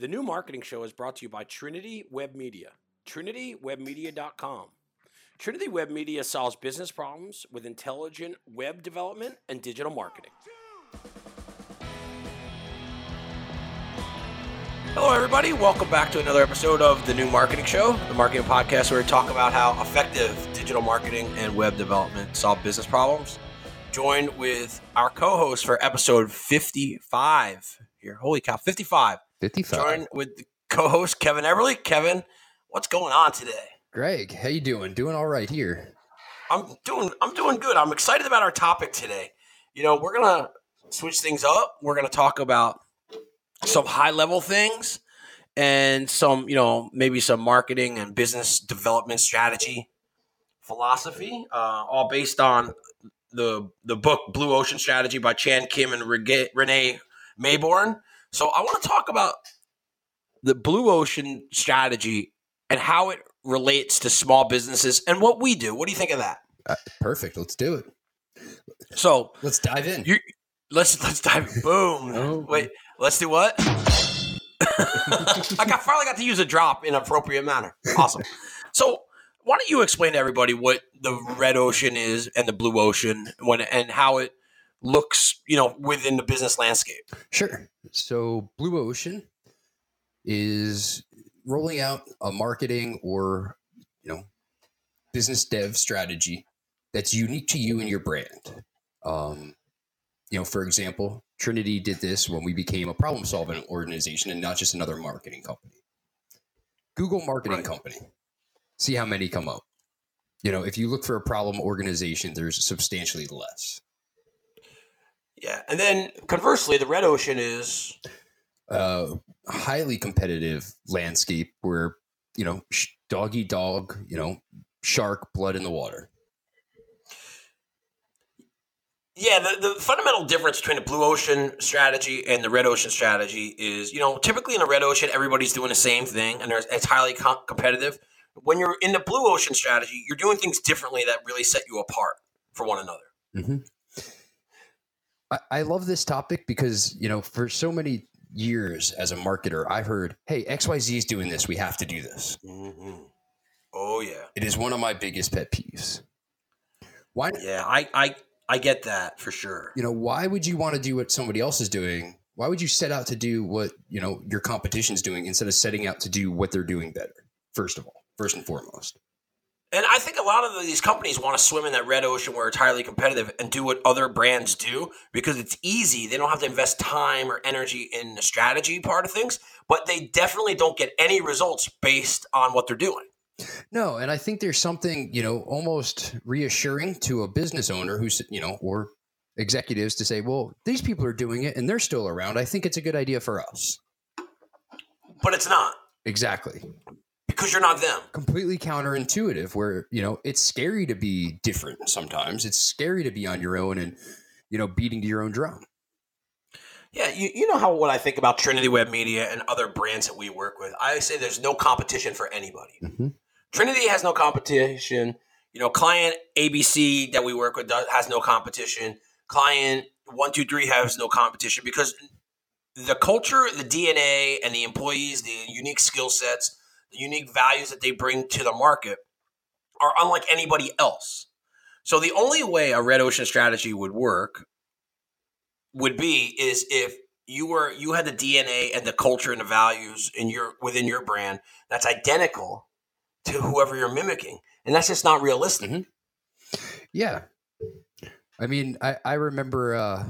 The new marketing show is brought to you by Trinity Web Media. TrinityWebMedia.com. Trinity Web Media solves business problems with intelligent web development and digital marketing. Hello, everybody. Welcome back to another episode of the New Marketing Show, the marketing podcast where we talk about how effective digital marketing and web development solve business problems. Joined with our co host for episode 55 here. Holy cow, 55. 55. Joined with co host Kevin Everly. Kevin, what's going on today? Greg, how you doing? Doing all right here. I'm doing I'm doing good. I'm excited about our topic today. You know, we're gonna switch things up. We're gonna talk about some high level things and some, you know, maybe some marketing and business development strategy philosophy, uh, all based on the the book Blue Ocean Strategy by Chan Kim and Renee Mauborgne. So I want to talk about the Blue Ocean strategy and how it relates to small businesses and what we do. What do you think of that? Uh, perfect. Let's do it. So Let's dive in. you let's let's dive. Boom. Oh. Wait, let's do what? I got finally got to use a drop in an appropriate manner. Awesome. So why don't you explain to everybody what the red ocean is and the blue ocean when and how it looks, you know, within the business landscape? Sure. So, Blue Ocean is rolling out a marketing or, you know, business dev strategy that's unique to you and your brand. Um, you know, for example, Trinity did this when we became a problem solving organization and not just another marketing company. Google Marketing Right. Company. See how many come up. You know, if you look for a problem organization, there's substantially less. Yeah. And then conversely, the red ocean is uh, highly competitive landscape where you know sh- dog dog, you know shark blood in the water. Yeah, the, the fundamental difference between the blue ocean strategy and the red ocean strategy is, you know, typically in the red ocean, everybody's doing the same thing and there's, it's highly co- competitive. When you're in the blue ocean strategy, you're doing things differently that really set you apart from one another. I, I love this topic because you know for so many years as a marketer, I heard, "Hey, X Y Z is doing this. We have to do this." Mm-hmm. Oh yeah, It is one of my biggest pet peeves. Why? yeah, I I I get that for sure. You know, why would you want to do what somebody else is doing? Why would you set out to do what you know your competition's doing instead of setting out to do what they're doing better? First of all, first and foremost. And I think a lot of these companies want to swim in that red ocean where it's highly competitive and do what other brands do because it's easy. They don't have to invest time or energy in the strategy part of things, but they definitely don't get any results based on what they're doing. No, and I think there's something, you know, almost reassuring to a business owner who's, you know, or executives to say, well, these people are doing it and they're still around. I think it's a good idea for us. But it's not Exactly. Because you're not them. Completely counterintuitive, where, you know, it's scary to be different sometimes. It's scary to be on your own and, you know, beating to your own drum. Yeah, you, you know how what I think about Trinity Web Media and other brands that we work with. I say there's no competition for anybody. Mm-hmm. Trinity has no competition. You know, client ABC that we work with does, has no competition. Client one two three has no competition because the culture, the DNA, and the employees, the unique skill sets, the unique values that they bring to the market are unlike anybody else. So the only way a red ocean strategy would work would be is if you were you had the DNA and the culture and the values in your within your brand that's identical to whoever you're mimicking, and that's just not realistic. Mhm. Yeah. I mean, I, I remember, uh,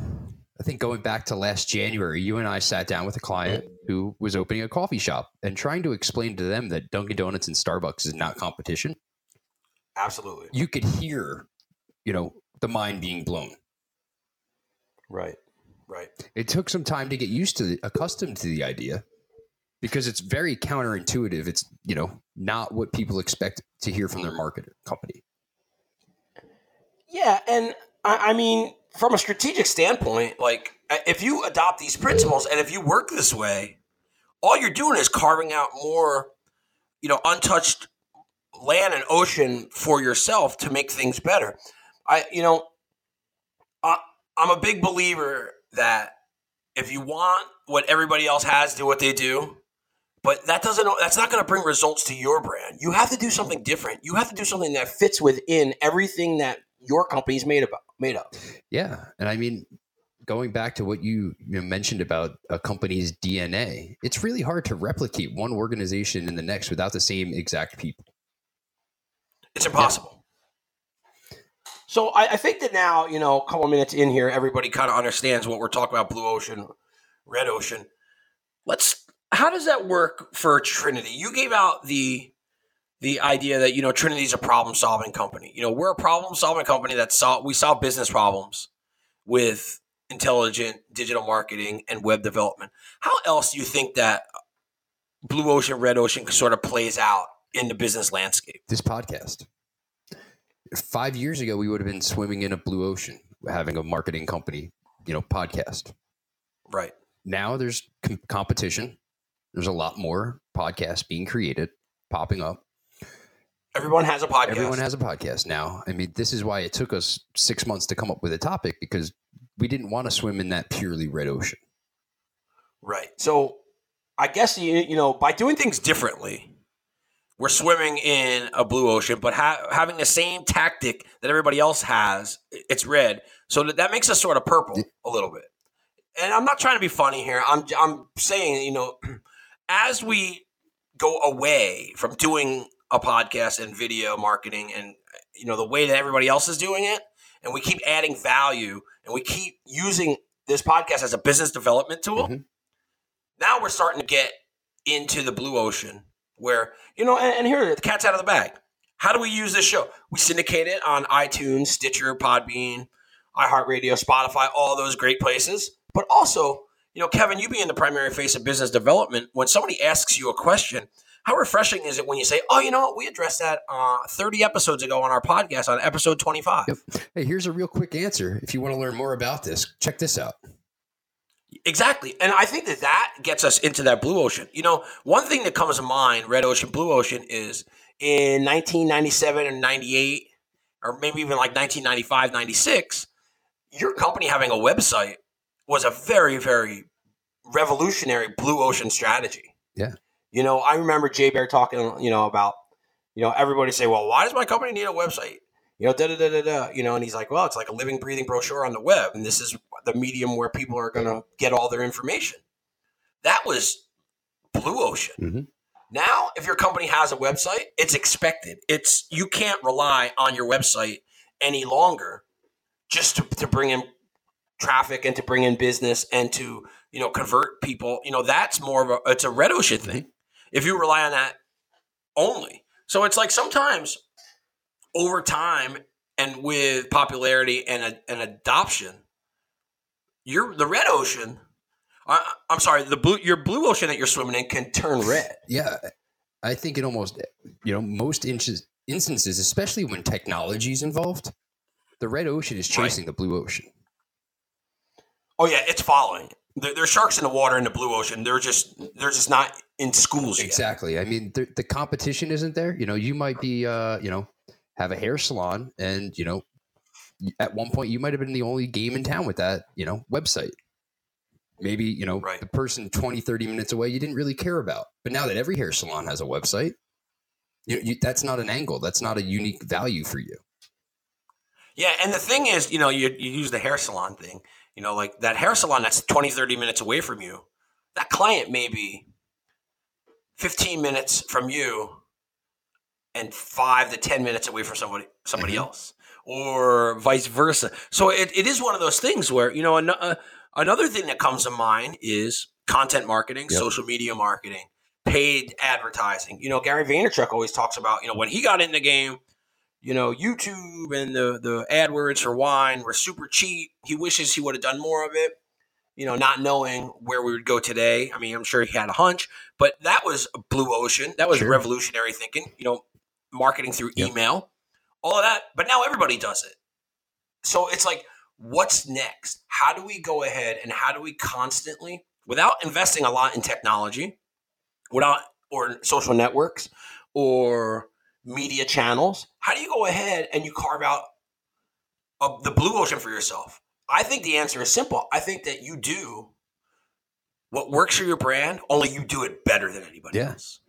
I think going back to last January, you and I sat down with a client who was opening a coffee shop and trying to explain to them that Dunkin' Donuts and Starbucks is not competition. Absolutely You could hear, you know, the mind being blown. right, right. It took some time to get used to, the, accustomed to the idea because it's very counterintuitive. It's, you know, not what people expect to hear from their marketer company. Yeah, and I, I mean, from a strategic standpoint, like uh, if you adopt these principles and if you work this way, all you're doing is carving out more, you know, untouched land and ocean for yourself to make things better. I, you know, I, I'm a big believer that if you want what everybody else has, do what they do. but that doesn't that's not going to bring results to your brand. You have to do something different. You have to do something that fits within everything that your company's made about made of. Yeah, and I mean going back to what you, you mentioned about a company's DNA, it's really hard to replicate one organization in the next without the same exact people. It's impossible. Yeah. So I, I, think that now, you know, a couple minutes in here, everybody kind of understands what we're talking about blue ocean, red ocean. Let's how does that work for Trinity? You gave out the the idea that, you know, Trinity is a problem solving company. You know, we're a problem solving company that solve we solve business problems with intelligent digital marketing and web development. How else do you think that blue ocean, red ocean sort of plays out in the business landscape? This podcast. Five years ago, we would have been swimming in a blue ocean, having a marketing company, you know, podcast. Right. Now there's com- competition. There's a lot more podcasts being created, popping up. Everyone has a podcast. Everyone has a podcast now. I mean, this is why it took us six months to come up with a topic because we didn't want to swim in that purely red ocean. Right. So I guess you you know by doing things differently, we're swimming in a blue ocean, but ha- having the same tactic that everybody else has, it's red. So that, that makes us sort of purple a little bit. And I'm not trying to be funny here. I'm I'm saying you know, as we go away from doing a podcast and video marketing and you know the way that everybody else is doing it and we keep adding value and we keep using this podcast as a business development tool, mm-hmm. now we're starting to get into the blue ocean where, you know, and, and here, the cat's out of the bag. How do we use this show? We syndicate it on iTunes, Stitcher, Podbean, iHeartRadio, Spotify, all those great places. But also, you know, Kevin, you being the primary face of business development, when somebody asks you a question, how refreshing is it when you say, "Oh, you know what? We addressed that uh, 30 episodes ago on our podcast on episode 25." Yep. Hey, here's a real quick answer. If you want to learn more about this, check this out. Exactly, and I think that that gets us into that blue ocean. You know, one thing that comes to mind, red ocean, blue ocean, is in 1997 and 98, or maybe even like 1995, 96. Your company having a website was a very, very revolutionary blue ocean strategy. Yeah. You know, I remember Jay Baer talking, you know, about, you know, everybody say, well, why does my company need a website? You know, da da da da da. You know, and he's like, well, it's like a living, breathing brochure on the web, and this is the medium where people are going to get all their information. That was blue ocean. Mm-hmm. Now, if your company has a website, it's expected. It's you can't rely on your website any longer just to, to bring in traffic and to bring in business and to you know convert people. You know, that's more of a it's a red ocean thing if you rely on that only. So it's like sometimes over time and with popularity and, a, and adoption, you're the red ocean. I, am sorry, the blue your blue ocean that you're swimming in can turn red. Yeah, I think it almost you know most inches, instances, especially when technology is involved, the red ocean is chasing right. the blue ocean. Oh yeah, it's following there, there's sharks in the water in the blue ocean. They're just they're just not in schools yet. Exactly. I mean, the, the competition isn't there. You know, you might be, uh, you know, have a hair salon, and you know, at one point you might have been the only game in town with that, you know, website. Maybe you know right. the person 20, 30 minutes away you didn't really care about, but now that every hair salon has a website, you, you, that's not an angle. That's not a unique value for you. Yeah, and the thing is, you know, you, you use the hair salon thing you know, like that hair salon that's 20, 30 minutes away from you, that client may be 15 minutes from you and five to 10 minutes away from somebody, somebody mm-hmm. else or vice versa. So it, it is one of those things where, you know, an, uh, another thing that comes to mind is content marketing, yep. social media marketing, paid advertising. You know, Gary Vaynerchuk always talks about, you know, when he got in the game, you know, YouTube and the the AdWords for wine were super cheap. He wishes he would have done more of it. You know, not knowing where we would go today. I mean, I'm sure he had a hunch, but that was a blue ocean. That was sure. revolutionary thinking. You know, marketing through yep. email, all of that. But now everybody does it. So it's like, what's next? How do we go ahead and how do we constantly, without investing a lot in technology, without or social networks or media channels. How do you go ahead and you carve out a, the blue ocean for yourself? I think the answer is simple. I think that you do what works for your brand, only you do it better than anybody Yeah. else.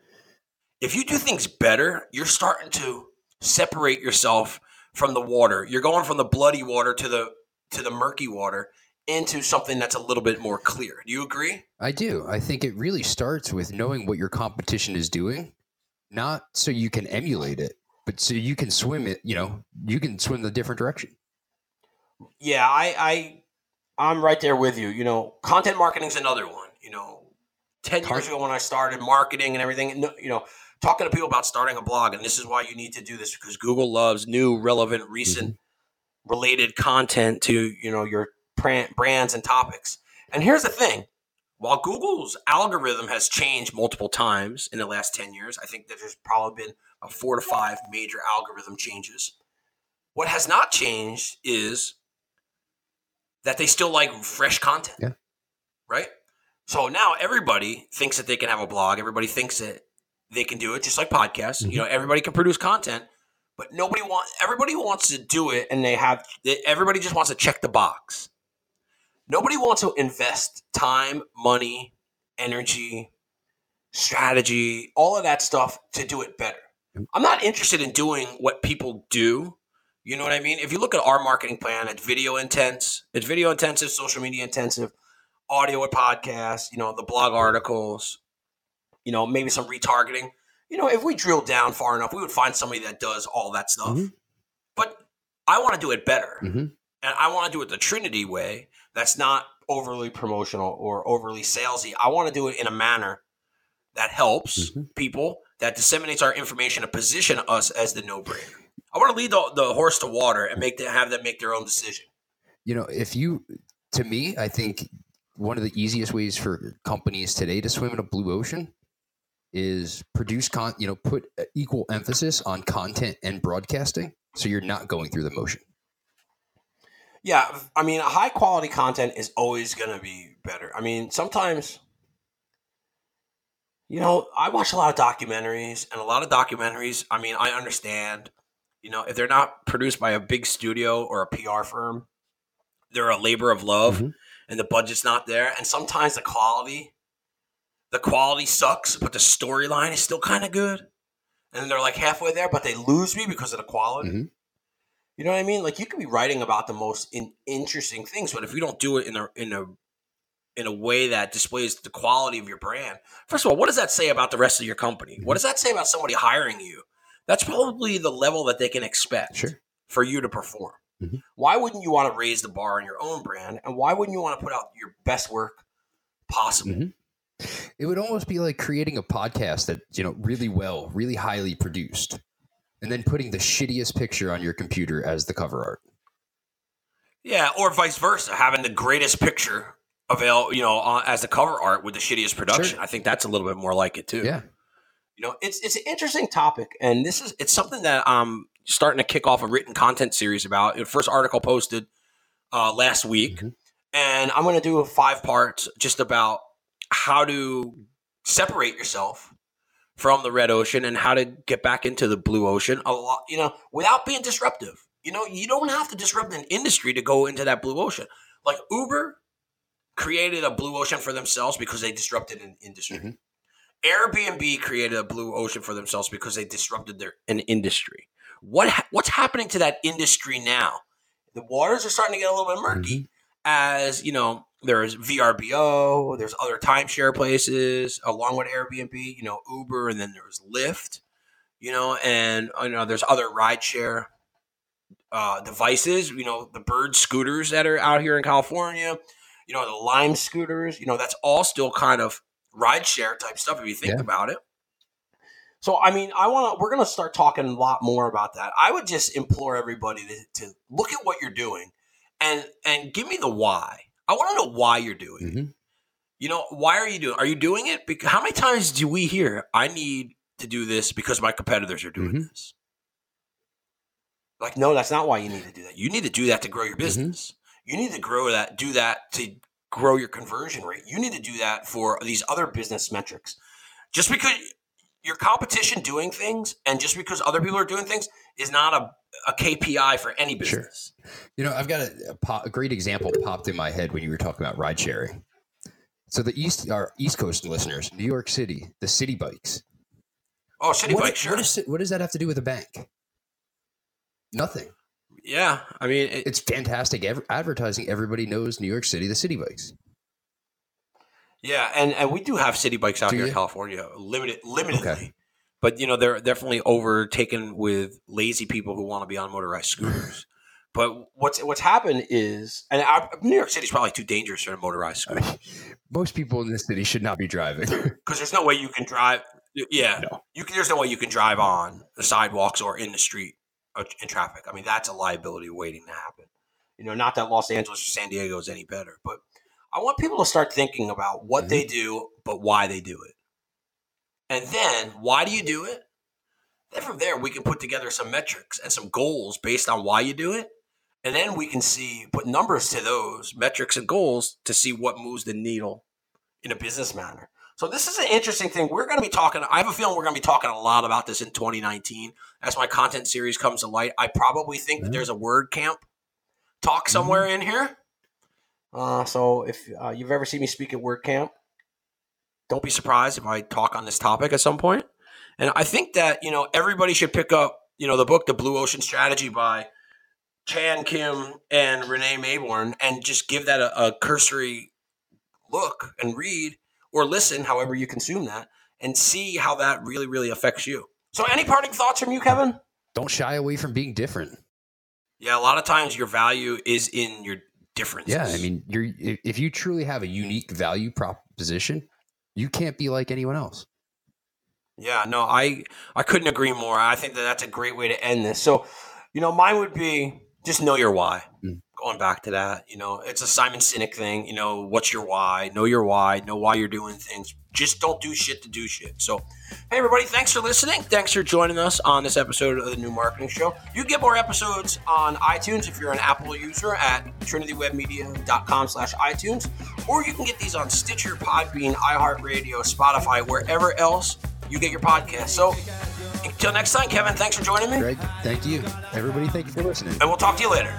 If you do things better, you're starting to separate yourself from the water. You're going from the bloody water to the to the murky water into something that's a little bit more clear. Do you agree? I do. I think it really starts with knowing what your competition is doing, not so you can emulate it, but so you can swim it. You know, you can swim the different direction. Yeah, I, I I'm right there with you. You know, content marketing is another one. You know, ten years ago when I started marketing and everything, no- you know, talking to people about starting a blog, and this is why you need to do this because Google loves new, relevant, mm-hmm. recent, related content to you know your brands and topics. And here's the thing: while Google's algorithm has changed multiple times in the last ten years, I think that there's probably been a four to five major algorithm changes. What has not changed is that they still like fresh content. Yeah. Right? So now everybody thinks that they can have a blog. Everybody thinks that they can do it just like podcasts. Mhm. You know, everybody can produce content, but nobody wants everybody wants to do it and they have everybody just wants to check the box. Nobody wants to invest time, money, energy, strategy, all of that stuff to do it better. I'm not interested in doing what people do. You know what I mean? If you look at our marketing plan, it's video intense, it's video intensive, social media intensive, audio and podcasts, you know, the blog articles, you know, maybe some retargeting. You know, if we drill down far enough, we would find somebody that does all that stuff. Mhm. But I want to do it better. Mhm. And I want to do it the Trinity way that's not overly promotional or overly salesy. I want to do it in a manner that helps Mhm. people, that disseminates our information, to position us as the no brainer. I want to lead the, the horse to water and make them have them make their own decision. You know, if you, to me, I think one of the easiest ways for companies today to swim in a blue ocean is produce con. You know, put equal emphasis on content and broadcasting, so you're not going through the motion. Yeah, I mean, high quality content is always going to be better. I mean, sometimes, you know, I watch a lot of documentaries, and a lot of documentaries, I mean, I understand, you know, if they're not produced by a big studio or a PR firm, they're a labor of love, Mhm. and the budget's not there. And sometimes the quality, the quality sucks, but the storyline is still kind of good. And they're like halfway there, but they lose me because of the quality. Mhm. You know what I mean? Like you could be writing about the most in, interesting things, but if you don't do it in a in a in a way that displays the quality of your brand, first of all, what does that say about the rest of your company? What does that say about somebody hiring you? That's probably the level that they can expect Sure. for you to perform. Mhm. Why wouldn't you want to raise the bar on your own brand, and why wouldn't you want to put out your best work possible? Mhm. It would almost be like creating a podcast that you know really well, really highly produced, and then putting the shittiest picture on your computer as the cover art. Yeah, or vice versa, having the greatest picture avail, you know, uh, as the cover art with the shittiest production. I think that's a little bit more like it too. Yeah. You know, it's it's an interesting topic, and this is it's something that I'm starting to kick off a written content series about. The first article posted uh, last week, Mhm. and I'm going to do a five parts just about how to separate yourself from the red ocean and how to get back into the blue ocean a lot, you know, without being disruptive. You know, you don't have to disrupt an industry to go into that blue ocean. Like Uber created a blue ocean for themselves because they disrupted an industry. Mhm. Airbnb created a blue ocean for themselves because they disrupted their an industry. What ha- what's happening to that industry now? The waters are starting to get a little bit murky as you know there's VRBO, there's other timeshare places along with Airbnb, you know Uber, and then there's Lyft, you know, and you know there's other rideshare uh, devices, you know the Bird scooters that are out here in California, you know the Lime scooters, you know that's all still kind of rideshare type stuff if you think Yeah. about it. So I mean, I want to. We're going to start talking a lot more about that. I would just implore everybody to, to look at what you're doing and and give me the why. I want to know why you're doing it. Mhm. You know, why are you doing? Are you doing it? Because how many times do we hear I need to do this because my competitors are doing Mhm. this? Like, no, that's not why you need to do that. You need to do that to grow your business. You need to grow that, do that to grow your conversion rate. You need to do that for these other business metrics. Just because your competition doing things and just because other people are doing things is not a, a KPI for any business. Sure. You know, I've got a, a, po- a great example popped in my head when you were talking about ride sharing. So the east, our East Coast listeners, New York City, the Citi bikes. Oh, city what, bike, sure. What, is, what does that have to do with a bank? Nothing. yeah, I mean, it, It's fantastic ev- advertising. Everybody knows New York City, the Citi bikes. yeah, and and we do have city bikes out Do here in? California, limited, limitedly. Okay. But you know, they're definitely overtaken with lazy people who want to be on motorized scooters. but what's what's happened is, and I, New York City's probably too dangerous for a motorized I scooter mean, most people in this city should not be driving. because there's no way you can drive. Yeah, No. you can, there's no way you can drive on the sidewalks or in the street or in traffic. I mean, that's a liability waiting to happen. You know, not that Los Angeles or San Diego is any better, but I want people to start thinking about what they mm-hmm. do, but why they do it. And then, why do you do it? Then from there, we can put together some metrics and some goals based on why you do it. And then we can see, put numbers to those metrics and goals to see what moves the needle in a business manner. So this is an interesting thing. We're going to be talking. I have a feeling we're going to be talking a lot about this in 2019 as my content series comes to light. I probably think that there's a WordCamp talk somewhere in here. Uh, so if uh, you've ever seen me speak at WordCamp, don't be surprised if I talk on this topic at some point. And I think that you know everybody should pick up you know the book, The Blue Ocean Strategy by Chan Kim and Renee Mauborgne, and just give that a, a cursory look and read or listen, however you consume that, and see how that really, really affects you. So, any parting thoughts from you, Kevin? Don't shy away from being different. Yeah, a lot of times your value is in your differences. Yeah, I mean, you're if if you truly have a unique value proposition, you can't be like anyone else. Yeah, no, I I couldn't agree more. I think that that's a great way to end this. So, you know, mine would be just know your why. Mm. Going back to that, you know, it's a Simon Sinek thing. You know, what's your why? Know your why. Know why you're doing things. Just don't do shit to do shit. So, hey everybody, thanks for listening. Thanks for joining us on this episode of the New Marketing Show. You get more episodes on iTunes if you're an Apple user at trinitywebmedia.com slash iTunes, or you can get these on Stitcher, Podbean, iHeartRadio, Spotify, wherever else you get your podcast. So until next time, Kevin, thanks for joining me, Greg, thank you. Everybody, thank you for listening. and we'll talk to you later.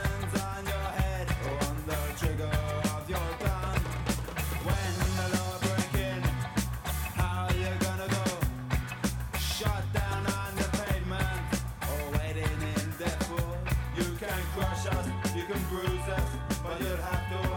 bruises, but you'd have to